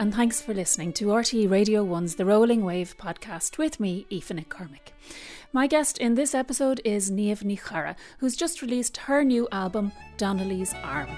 and thanks for listening to RTE Radio 1's The Rolling Wave podcast with me, Aoife McCormick. My guest in this episode is Niamh Ní Charra, who's just released her new album, Donnelly's Arm.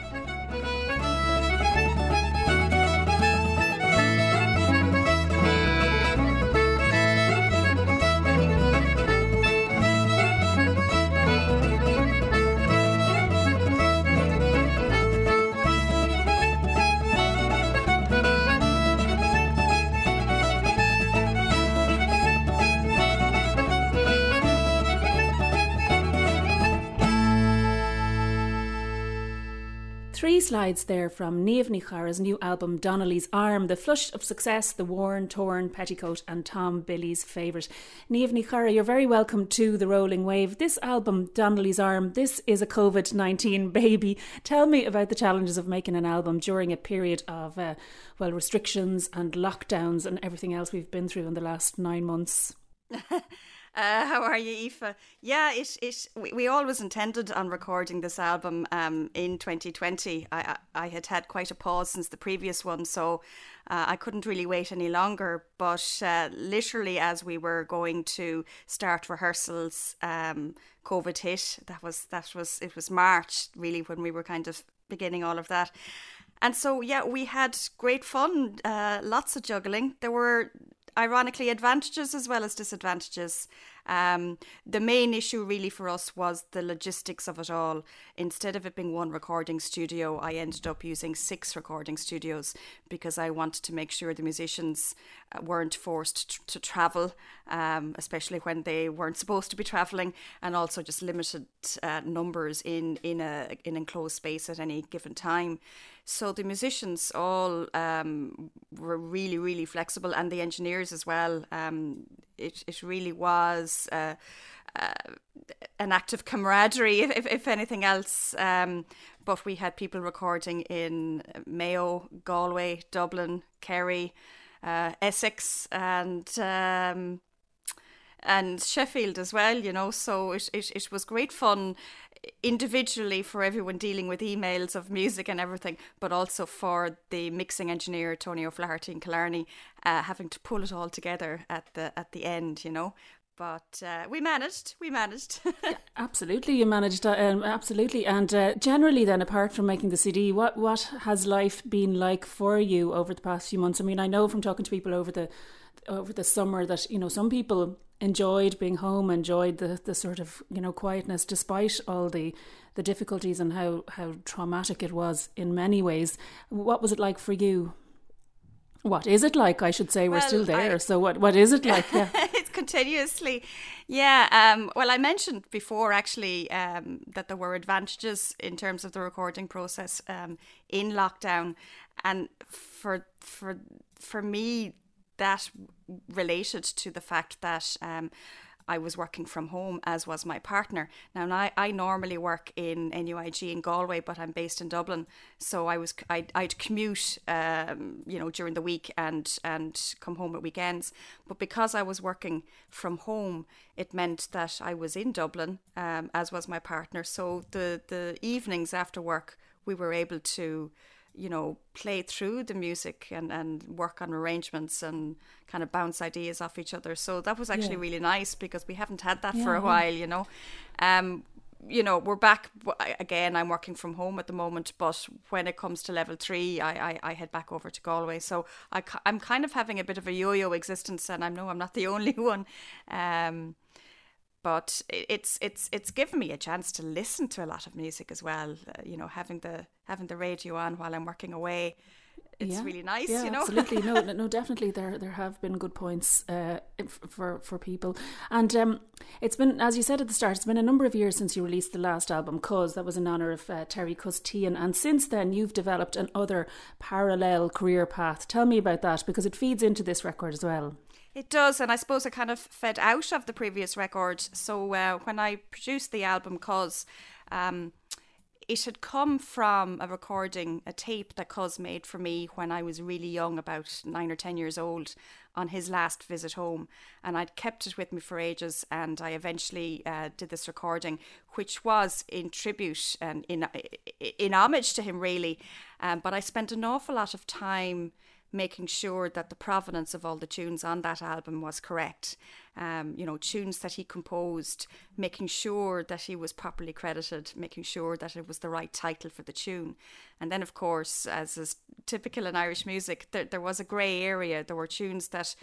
Three slides there from Niamh Ní Charra's new album Donnelly's Arm, the flush of success, the worn, torn petticoat, and Tom Billy's favourite. Niamh Ní Charra, you're very welcome to The Rolling Wave. This album, Donnelly's Arm, this is a COVID 19 baby. Tell me about the challenges of making an album during a period of, uh, well, restrictions and lockdowns and everything else we've been through in the last nine months. Uh, how are you, Aoife? Yeah, it, it, we, we always intended on recording this album um, in 2020. I, I, I had had quite a pause since the previous one, so uh, I couldn't really wait any longer. But uh, literally, as we were going to start rehearsals, um, COVID hit. That was that was it was March really when we were kind of beginning all of that. And so, yeah, we had great fun, uh, lots of juggling. There were ironically advantages as well as disadvantages. Um, the main issue really for us was the logistics of it all. Instead of it being one recording studio, I ended up using six recording studios because I wanted to make sure the musicians uh, weren't forced t- to travel, um, especially when they weren't supposed to be traveling, and also just limited uh, numbers in in a in enclosed space at any given time. So the musicians all um, were really, really flexible, and the engineers as well. Um, it it really was. Uh, uh, an act of camaraderie, if, if anything else. Um, but we had people recording in Mayo, Galway, Dublin, Kerry, uh, Essex, and um, and Sheffield as well. You know, so it, it it was great fun individually for everyone dealing with emails of music and everything, but also for the mixing engineer Tony O'Flaherty and Killarney uh, having to pull it all together at the at the end, you know. But uh, we managed. We managed. yeah, absolutely, you managed. Uh, um, absolutely, and uh, generally, then, apart from making the CD, what what has life been like for you over the past few months? I mean, I know from talking to people over the over the summer that you know some people enjoyed being home, enjoyed the, the sort of you know quietness, despite all the the difficulties and how how traumatic it was in many ways. What was it like for you? What is it like? I should say we're still there. I, so what what is it like? Yeah. it's continuously, yeah. Um, well, I mentioned before actually um, that there were advantages in terms of the recording process um, in lockdown, and for for for me that related to the fact that um, I was working from home, as was my partner. Now, I, I normally work in NUIG in Galway, but I'm based in Dublin, so I was I'd, I'd commute, um, you know, during the week and and come home at weekends. But because I was working from home, it meant that I was in Dublin, um, as was my partner. So the the evenings after work, we were able to you know, play through the music and, and work on arrangements and kind of bounce ideas off each other. So that was actually yeah. really nice because we haven't had that yeah, for a while, you know. Um, you know, we're back again. I'm working from home at the moment, but when it comes to level three, I, I, I head back over to Galway. So I, I'm kind of having a bit of a yo yo existence, and I know I'm not the only one. Um, but it's it's it's given me a chance to listen to a lot of music as well. Uh, you know, having the having the radio on while I'm working away. It's yeah. really nice, yeah, you know. absolutely, no, no, definitely. There, there have been good points uh, for for people, and um, it's been, as you said at the start, it's been a number of years since you released the last album, "Cuz." That was in honor of uh, Terry Cuz-Teahan, and since then you've developed an other parallel career path. Tell me about that because it feeds into this record as well. It does, and I suppose it kind of fed out of the previous record. So uh, when I produced the album, Cuz um, it had come from a recording, a tape that Cuz made for me when I was really young, about nine or ten years old, on his last visit home, and I'd kept it with me for ages. And I eventually uh, did this recording, which was in tribute and in in homage to him, really. Um, but I spent an awful lot of time making sure that the provenance of all the tunes on that album was correct. Um, you know, tunes that he composed, making sure that he was properly credited, making sure that it was the right title for the tune. And then, of course, as is typical in Irish music, there, there was a grey area. There were tunes that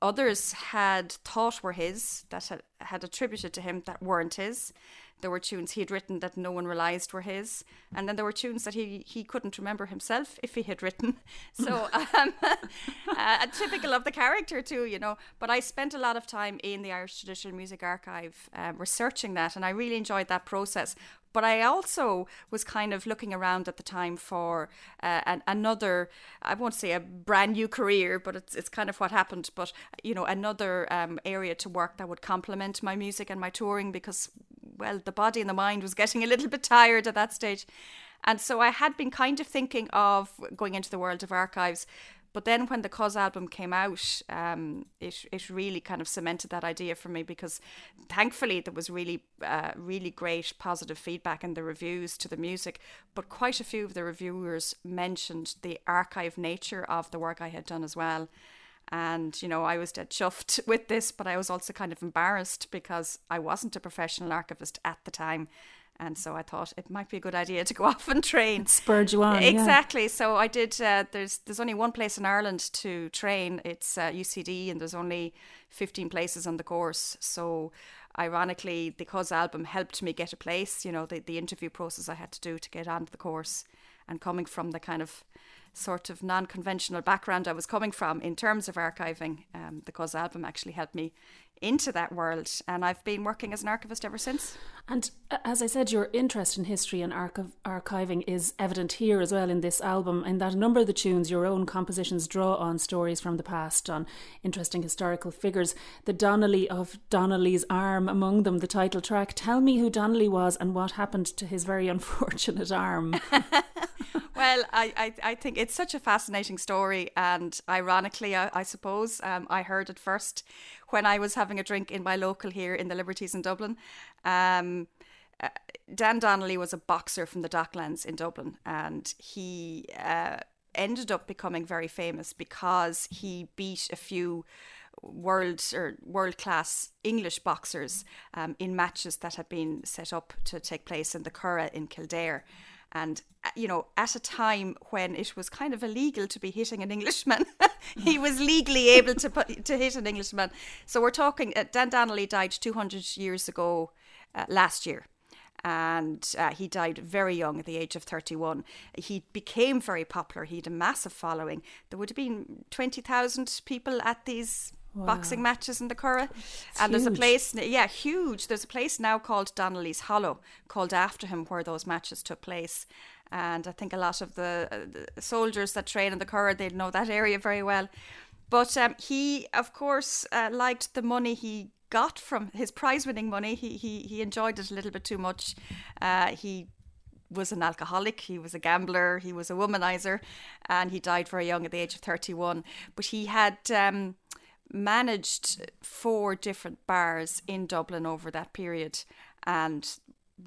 others had thought were his, that had, had attributed to him that weren't his. There were tunes he had written that no one realised were his, and then there were tunes that he, he couldn't remember himself if he had written. So, um, uh, typical of the character too, you know. But I spent a lot of time in the Irish Traditional Music Archive um, researching that, and I really enjoyed that process. But I also was kind of looking around at the time for uh, an, another, I won't say a brand new career, but it's, it's kind of what happened. But, you know, another um, area to work that would complement my music and my touring because, well, the body and the mind was getting a little bit tired at that stage. And so I had been kind of thinking of going into the world of archives, but then when the Cuz album came out, um, it it really kind of cemented that idea for me because thankfully there was really uh, really great positive feedback in the reviews to the music. But quite a few of the reviewers mentioned the archive nature of the work I had done as well. And, you know, I was dead chuffed with this, but I was also kind of embarrassed because I wasn't a professional archivist at the time and so I thought it might be a good idea to go off and train. It spurred you on, exactly. Yeah. So I did. Uh, there's there's only one place in Ireland to train. It's uh, UCD, and there's only 15 places on the course. So ironically, the Cuz album helped me get a place. You know, the the interview process I had to do to get onto the course, and coming from the kind of sort of non-conventional background I was coming from in terms of archiving, um, the Cuz album actually helped me into that world. And I've been working as an archivist ever since. And uh, as I said, your interest in history and archiv- archiving is evident here as well in this album, in that a number of the tunes, your own compositions, draw on stories from the past, on interesting historical figures. The Donnelly of Donnelly's Arm among them, the title track. Tell me who Donnelly was and what happened to his very unfortunate arm. well, I, I, I, think it's such a fascinating story, and ironically, I, I suppose um, I heard it first when I was having a drink in my local here in the Liberties in Dublin. Um, uh, Dan Donnelly was a boxer from the Docklands in Dublin, and he uh, ended up becoming very famous because he beat a few world or world class English boxers um, in matches that had been set up to take place in the Curragh in Kildare. And, uh, you know, at a time when it was kind of illegal to be hitting an Englishman, he was legally able to put, to hit an Englishman. So we're talking, uh, Dan Donnelly died 200 years ago uh, last year. And uh, he died very young at the age of 31. He became very popular. He had a massive following. There would have been 20,000 people at these Wow. boxing matches in the Curragh. and huge. there's a place, yeah, huge. There's a place now called Donnelly's Hollow, called after him, where those matches took place. And I think a lot of the, uh, the soldiers that train in the Curragh, they know that area very well. But um, he, of course, uh, liked the money he got from his prize winning money. He, he, he enjoyed it a little bit too much. Uh, he was an alcoholic, he was a gambler, he was a womanizer, and he died very young at the age of 31. But he had. Um, managed four different bars in Dublin over that period. And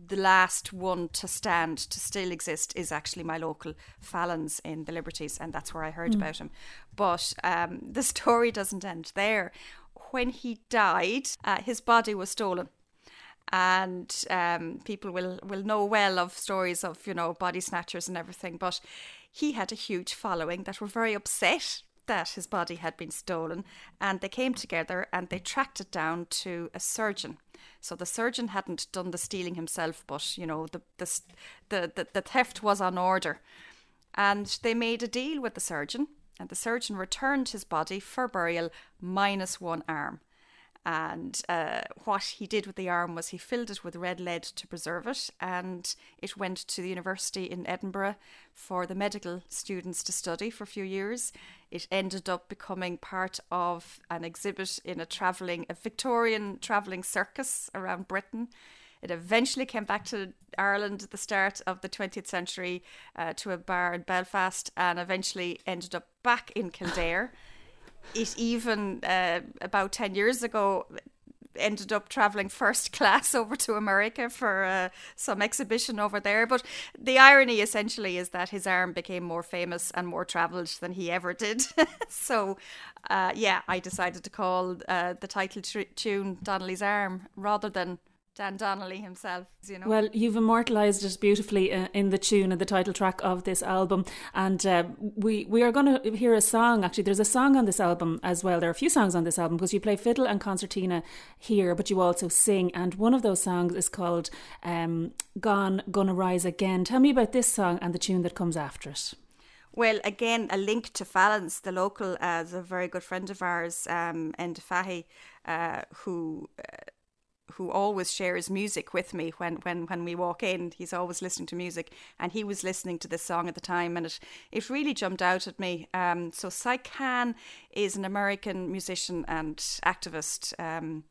the last one to stand to still exist is actually my local Fallon's in the Liberties, and that's where I heard mm. about him. But um, the story doesn't end there. When he died, uh, his body was stolen. And um, people will, will know well of stories of, you know, body snatchers and everything. But he had a huge following that were very upset that his body had been stolen, and they came together and they tracked it down to a surgeon. So the surgeon hadn't done the stealing himself, but you know the the the, the, the theft was on order, and they made a deal with the surgeon, and the surgeon returned his body for burial minus one arm. And uh, what he did with the arm was he filled it with red lead to preserve it, and it went to the university in Edinburgh for the medical students to study for a few years. It ended up becoming part of an exhibit in a traveling, a Victorian traveling circus around Britain. It eventually came back to Ireland at the start of the 20th century uh, to a bar in Belfast and eventually ended up back in Kildare it even uh, about 10 years ago ended up traveling first class over to America for uh, some exhibition over there. But the irony essentially is that his arm became more famous and more traveled than he ever did. so, uh, yeah, I decided to call uh, the title tr- tune Donnelly's Arm rather than Dan Donnelly himself, you know. Well, you've immortalised it beautifully uh, in the tune and the title track of this album, and uh, we we are going to hear a song. Actually, there's a song on this album as well. There are a few songs on this album because you play fiddle and concertina here, but you also sing. And one of those songs is called um, "Gone Gonna Rise Again." Tell me about this song and the tune that comes after it. Well, again, a link to Fallon's, the local, as uh, a very good friend of ours, um, Enda Fahy, uh, who. Who always shares music with me when, when, when we walk in. He's always listening to music, and he was listening to this song at the time, and it, it really jumped out at me. Um, so, Si Kahn is an American musician and activist. Um,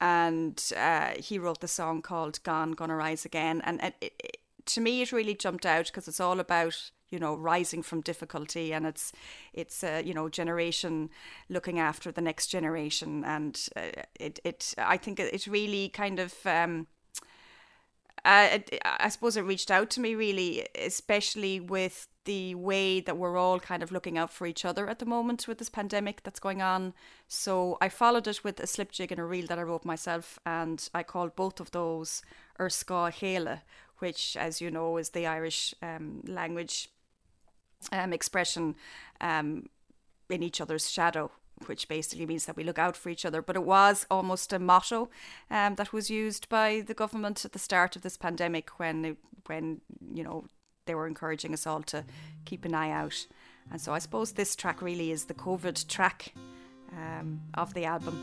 and uh, he wrote the song called Gone, Gonna Rise Again. And it, it, to me, it really jumped out because it's all about you know rising from difficulty and it's it's a you know generation looking after the next generation and uh, it it I think it really kind of um, uh, it, I suppose it reached out to me really, especially with the way that we're all kind of looking out for each other at the moment with this pandemic that's going on. So I followed it with a slip jig and a reel that I wrote myself, and I called both of those Ar Scáth a Chéile, which, as you know, is the Irish um, language um, expression um, in each other's shadow, which basically means that we look out for each other. But it was almost a motto um, that was used by the government at the start of this pandemic when, when you know, they were encouraging us all to keep an eye out. And so I suppose this track really is the COVID track um, of the album.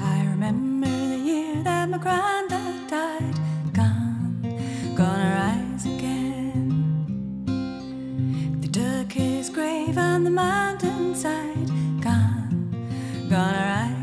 I remember the year that my granddad died, on the mountainside. Gone, gonna rise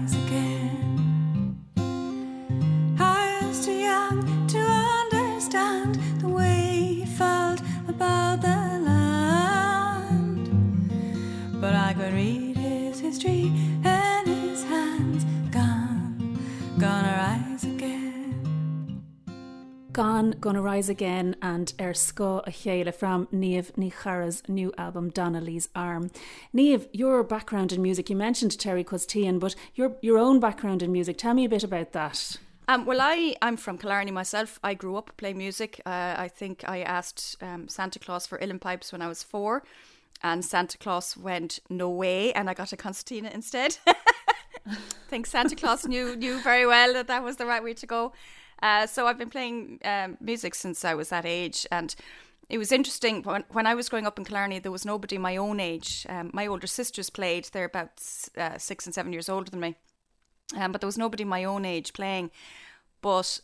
Gone, Gonna Rise Again and Er Sco a Chéile from Niamh Ní new album Donnelly's Arm. Niamh, your background in music, you mentioned Terry Cuz Teahan, but your, your own background in music, tell me a bit about that. Um, well, I, I'm from Killarney myself. I grew up playing music. Uh, I think I asked um, Santa Claus for uilleann pipes when I was four, and Santa Claus went no way, and I got a concertina instead. I think Santa Claus knew knew very well that that was the right way to go. Uh, so I've been playing um, music since I was that age, and it was interesting when, when I was growing up in Killarney. There was nobody my own age. Um, my older sisters played; they're about uh, six and seven years older than me, um, but there was nobody my own age playing. But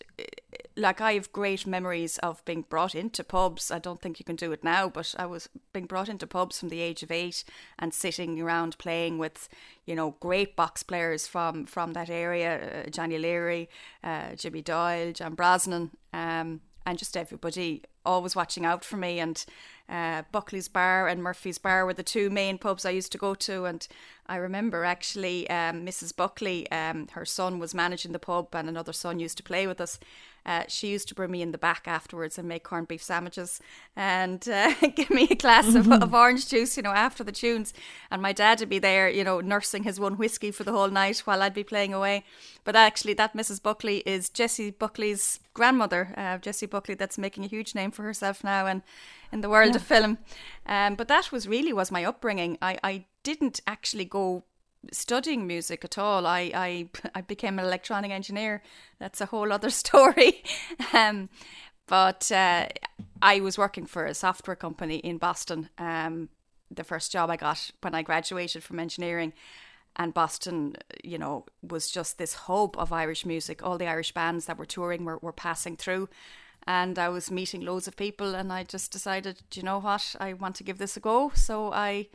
like I have great memories of being brought into pubs. I don't think you can do it now, but I was being brought into pubs from the age of eight and sitting around playing with, you know, great box players from from that area, uh, Johnny Leary, uh, Jimmy Doyle, John Brosnan, um, and just everybody always watching out for me and uh, Buckley's Bar and Murphy's Bar were the two main pubs I used to go to. And I remember actually um, Mrs. Buckley, um, her son was managing the pub, and another son used to play with us. Uh, she used to bring me in the back afterwards and make corned beef sandwiches and uh, give me a glass mm-hmm. of, of, orange juice, you know, after the tunes. And my dad would be there, you know, nursing his one whiskey for the whole night while I'd be playing away. But actually, that Mrs. Buckley is Jessie Buckley's grandmother, uh, Jessie Buckley, that's making a huge name for herself now and in the world yeah. of film. Um, but that was really was my upbringing. I, I didn't actually go studying music at all. I, I, I became an electronic engineer. That's a whole other story. um, but uh, I was working for a software company in Boston. Um, the first job I got when I graduated from engineering. And Boston, you know, was just this hub of Irish music. All the Irish bands that were touring were, were passing through. And I was meeting loads of people, and I just decided, you know what, I want to give this a go. So I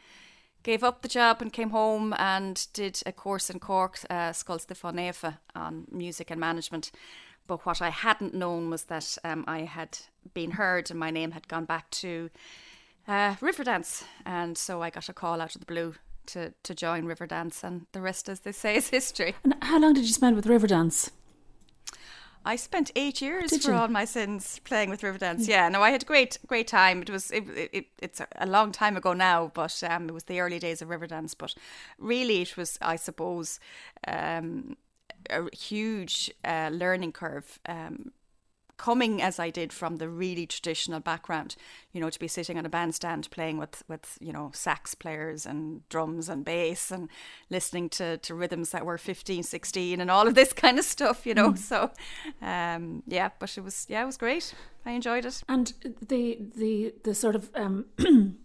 gave up the job and came home and did a course in Cork, uh, Nefa on music and management. But what I hadn't known was that um, I had been heard and my name had gone back to uh, Riverdance. And so I got a call out of the blue to, to join Riverdance, and the rest, as they say, is history. And how long did you spend with Riverdance? I spent eight years Did for you? all my sins playing with Riverdance. Yeah, no, I had a great, great time. It was, it, it, it's a long time ago now, but um, it was the early days of Riverdance. But really, it was, I suppose, um, a huge uh, learning curve. Um, coming as I did from the really traditional background, you know, to be sitting on a bandstand playing with, with you know, sax players and drums and bass and listening to, to rhythms that were 15, 16 and all of this kind of stuff, you know. So, um, yeah, but it was, yeah, it was great. I enjoyed it. And the the the sort of um,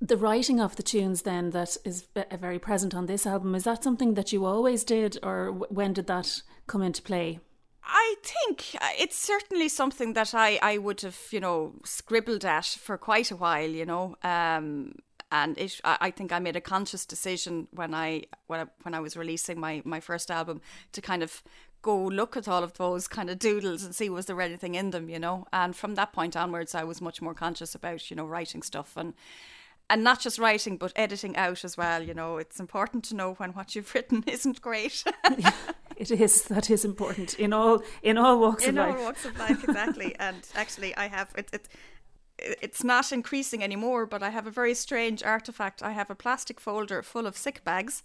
the writing of the tunes then that is very present on this album is that something that you always did, or when did that come into play? I think uh, it's certainly something that I, I would have, you know, scribbled at for quite a while, you know. Um, and it, I think I made a conscious decision when I when I, when I was releasing my, my first album to kind of go look at all of those kind of doodles and see was there anything in them, you know. And from that point onwards, I was much more conscious about, you know, writing stuff and and not just writing but editing out as well. You know, it's important to know when what you've written isn't great. It is that is important in all in all walks in of life. In all walks of life exactly and actually i have it, it it's not increasing anymore but i have a very strange artifact i have a plastic folder full of sick bags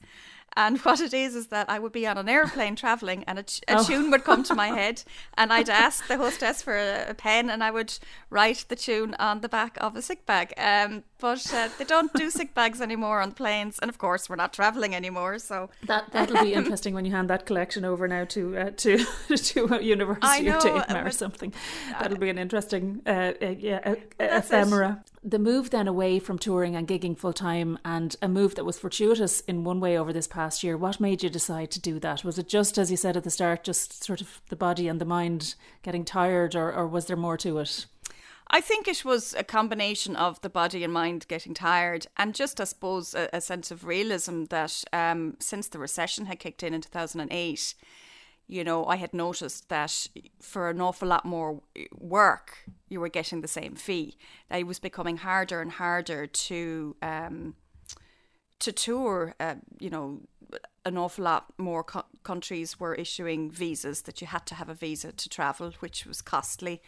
and what it is is that i would be on an airplane traveling and a, t- a Oh. tune would come to my head and i'd ask the hostess for a, a pen and i would write the tune on the back of a sick bag um, but uh, they don't do sick bags anymore on planes and of course we're not traveling anymore so That that'll be interesting when you hand that collection over now to uh, to to a University know, of Dayton or something. That'll be an interesting uh, uh, yeah uh, That's it. The move then away from touring and gigging full time, and a move that was fortuitous in one way over this past year. What made you decide to do that? Was it just as you said at the start, just sort of the body and the mind getting tired, or, or was there more to it? I think it was a combination of the body and mind getting tired, and just, I suppose, a, a sense of realism that um, since the recession had kicked in in 2008, you know, I had noticed that for an awful lot more work, you were getting the same fee. That it was becoming harder and harder to um, to tour. Uh, you know, an awful lot more co- countries were issuing visas that you had to have a visa to travel, which was costly.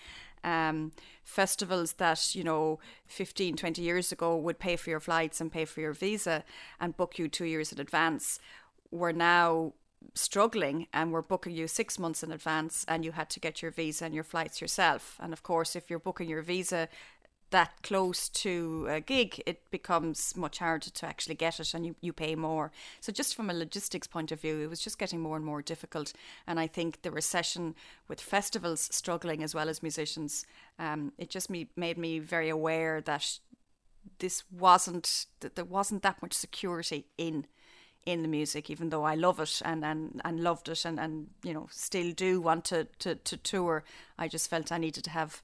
Um, festivals that, you know, 15, 20 years ago would pay for your flights and pay for your visa and book you two years in advance were now struggling and were booking you six months in advance and you had to get your visa and your flights yourself. And of course, if you're booking your visa that close to a gig, it becomes much harder to actually get it and you, you pay more. So, just from a logistics point of view, it was just getting more and more difficult. And I think the recession with festivals struggling as well as musicians, um, it just me, made me very aware that this wasn't, that there wasn't that much security in in the music, even though I love it and, and, and loved it and, and you know still do want to, to, to tour. I just felt I needed to have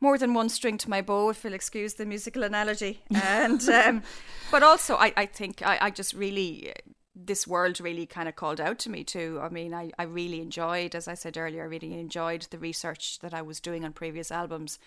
more than one string to my bow, if you'll excuse the musical analogy. And um, but also, I, I think I, I just really this world really kind of called out to me too. I mean, I, I really enjoyed, as I said earlier, I really enjoyed the research that I was doing on previous albums.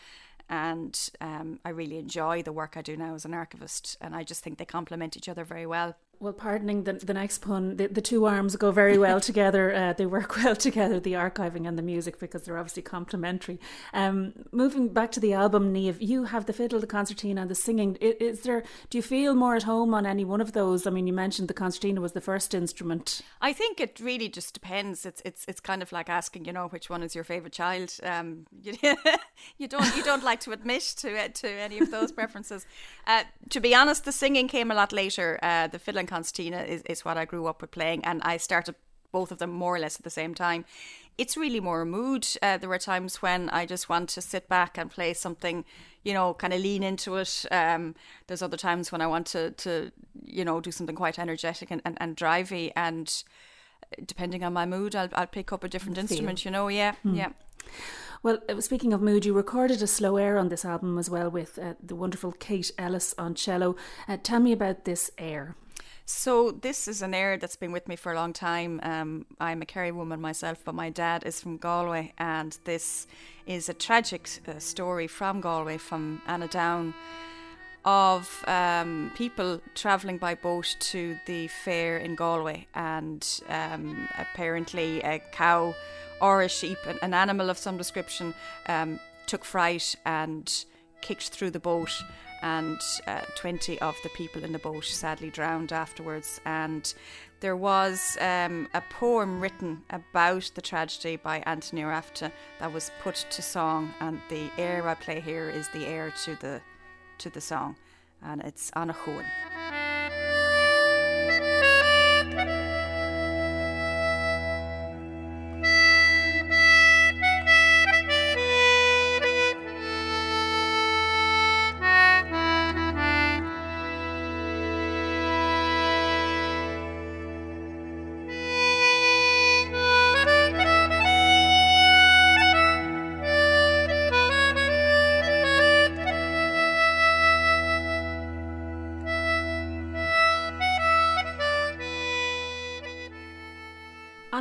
And um, I really enjoy the work I do now as an archivist. And I just think they complement each other very well. Well, pardoning the, the next pun, the, the two arms go very well together. Uh, they work well together, the archiving and the music, because they're obviously complementary. Um, moving back to the album, Niamh, you have the fiddle, the concertina, and the singing. Is, is there? Do you feel more at home on any one of those? I mean, you mentioned the concertina was the first instrument. I think it really just depends. It's it's it's kind of like asking, you know, which one is your favorite child. Um, you, you don't you don't like to admit to it to any of those preferences. Uh, to be honest, the singing came a lot later. Uh, the fiddle and concertina is, is what I grew up with playing, and I started both of them more or less at the same time. It's really more a mood. Uh, there were times when I just want to sit back and play something, you know, kind of lean into it. Um, there's other times when I want to, to you know, do something quite energetic and, and, and drivey. And depending on my mood, I'll, I'll pick up a different instrument, you know, yeah, yeah. Well, uh, speaking of mood, you recorded a slow air on this album as well with uh, the wonderful Kate Ellis on cello. Uh, tell me about this air. So this is an air that's been with me for a long time. Um, I'm a Kerry woman myself, but my dad is from Galway, and this is a tragic uh, story from Galway, from Annaghdown. of um, people travelling by boat to the fair in Galway, and um, apparently a cow or a sheep, an, an animal of some description, um, took fright and kicked through the boat, and uh, 20 of the people in the boat sadly drowned afterwards. And there was um, a poem written about the tragedy by Anthony Raftery that was put to song, and the air I play here is the air to the to the song, and it's Anach Cuain.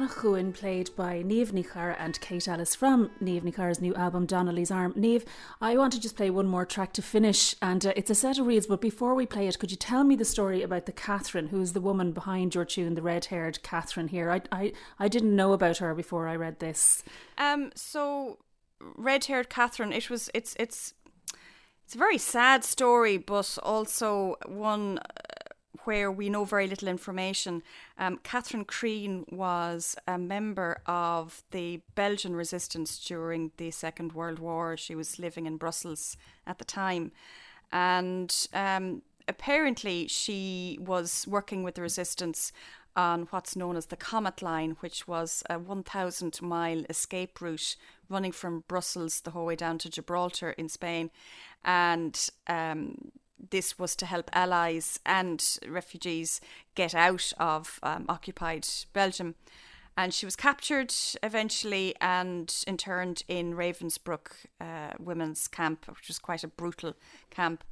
Anach Cuain, played by Niamh Ní Charra and Kate Ellis from Niamh Ní Charra's new album Donnelly's Arm. Niamh, I want to just play one more track to finish, and uh, it's a set of reels. But before we play it, could you tell me the story about the Catherine, who is the woman behind your tune, the red-haired Catherine? Here, I I, I didn't know about her before I read this. Um, so red-haired Catherine, it was it's it's it's a very sad story, but also one where we know very little information. Um, Catherine Crean was a member of the Belgian resistance during the Second World War. She was living in Brussels at the time. And um, apparently, she was working with the resistance on what's known as the Comet Line, which was a 1,000 mile escape route running from Brussels the whole way down to Gibraltar in Spain. And um, this was to help allies and refugees get out of um, occupied Belgium. And she was captured eventually and interned in Ravensbrück uh, women's camp, which was quite a brutal camp.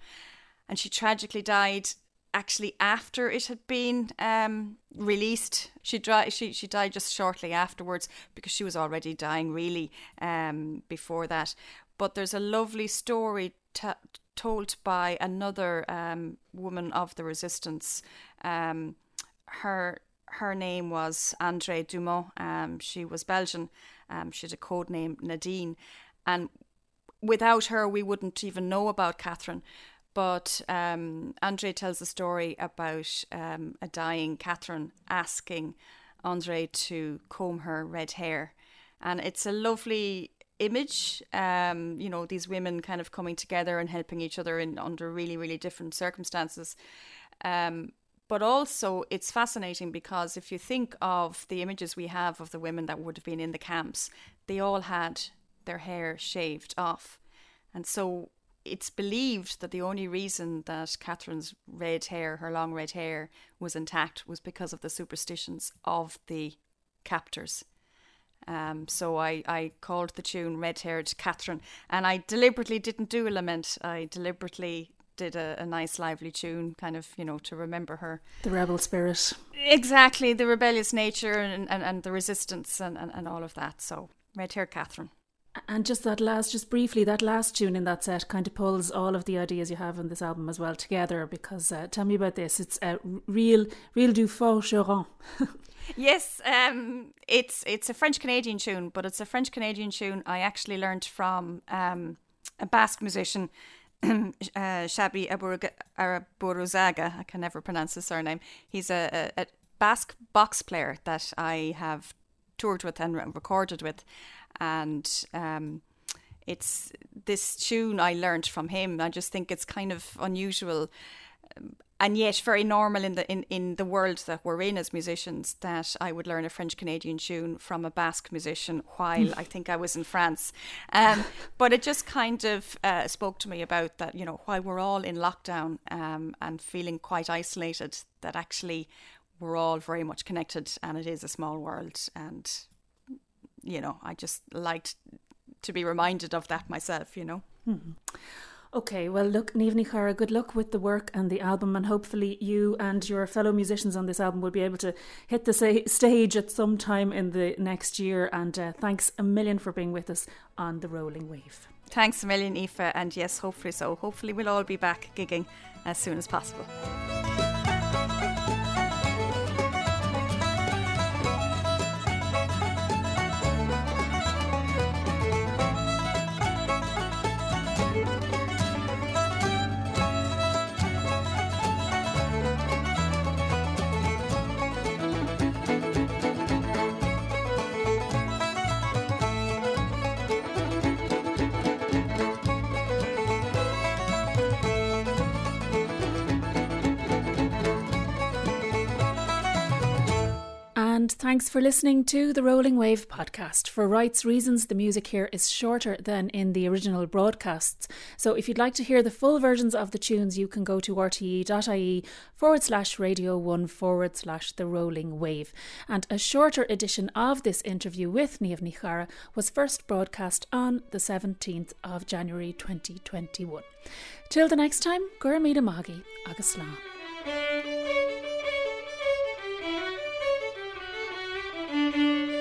And she tragically died actually after it had been um, released. She, she she died just shortly afterwards because she was already dying really um, before that. But there's a lovely story t- told by another um, woman of the resistance. Um, her her name was Andrée Dumont. Um, she was Belgian. Um, she had a code name Nadine, and without her, we wouldn't even know about Catherine. But um, Andrée tells a story about um, a dying Catherine asking Andrée to comb her red hair, and it's a lovely image um you know these women kind of coming together and helping each other in under really really different circumstances um but also it's fascinating because if you think of the images we have of the women that would have been in the camps they all had their hair shaved off and so it's believed that the only reason that Catherine's red hair, her long red hair, was intact was because of the superstitions of the captors. Um, so I, I called the tune Red Haired Catherine, and I deliberately didn't do a lament. I deliberately did a, a, nice, lively tune, kind of, you know, to remember her. The rebel spirit. Exactly, the rebellious nature and, and, and the resistance and, and, and all of that. So, Red Haired Catherine. And just that last, just briefly, that last tune in that set kind of pulls all of the ideas you have in this album as well together. Because uh, tell me about this. It's a real, reel du forgeron. yes, um, it's it's a French Canadian tune, but it's a French Canadian tune I actually learned from um, a Basque musician. uh, Xabi Aburruzaga, I can never pronounce his surname. He's a, a, a Basque box player that I have toured with and recorded with, and um, it's this tune I learned from him. I just think it's kind of unusual. And yet very normal in the in, in the world that we're in as musicians that I would learn a French Canadian tune from a Basque musician while I think I was in France. Um, but it just kind of uh, spoke to me about that, you know, while we're all in lockdown um, and feeling quite isolated, that actually we're all very much connected and it is a small world. And, you know, I just liked to be reminded of that myself, you know. Mm-hmm. Okay, well, look, Ní Charra, good luck with the work and the album, and hopefully you and your fellow musicians on this album will be able to hit the stage at some time in the next year. And uh, thanks a million for being with us on The Rolling Wave. Thanks a million, Aoife, and yes, hopefully so. Hopefully, we'll all be back gigging as soon as possible. Thanks for listening to the Rolling Wave podcast. For rights reasons, the music here is shorter than in the original broadcasts. So if you'd like to hear the full versions of the tunes, you can go to rte.ie forward slash radio one forward slash the rolling wave. And a shorter edition of this interview with Niamh Ní Charra was first broadcast on the 17th of January 2021. Till the next time, Gura Magi, Agus Slán. Música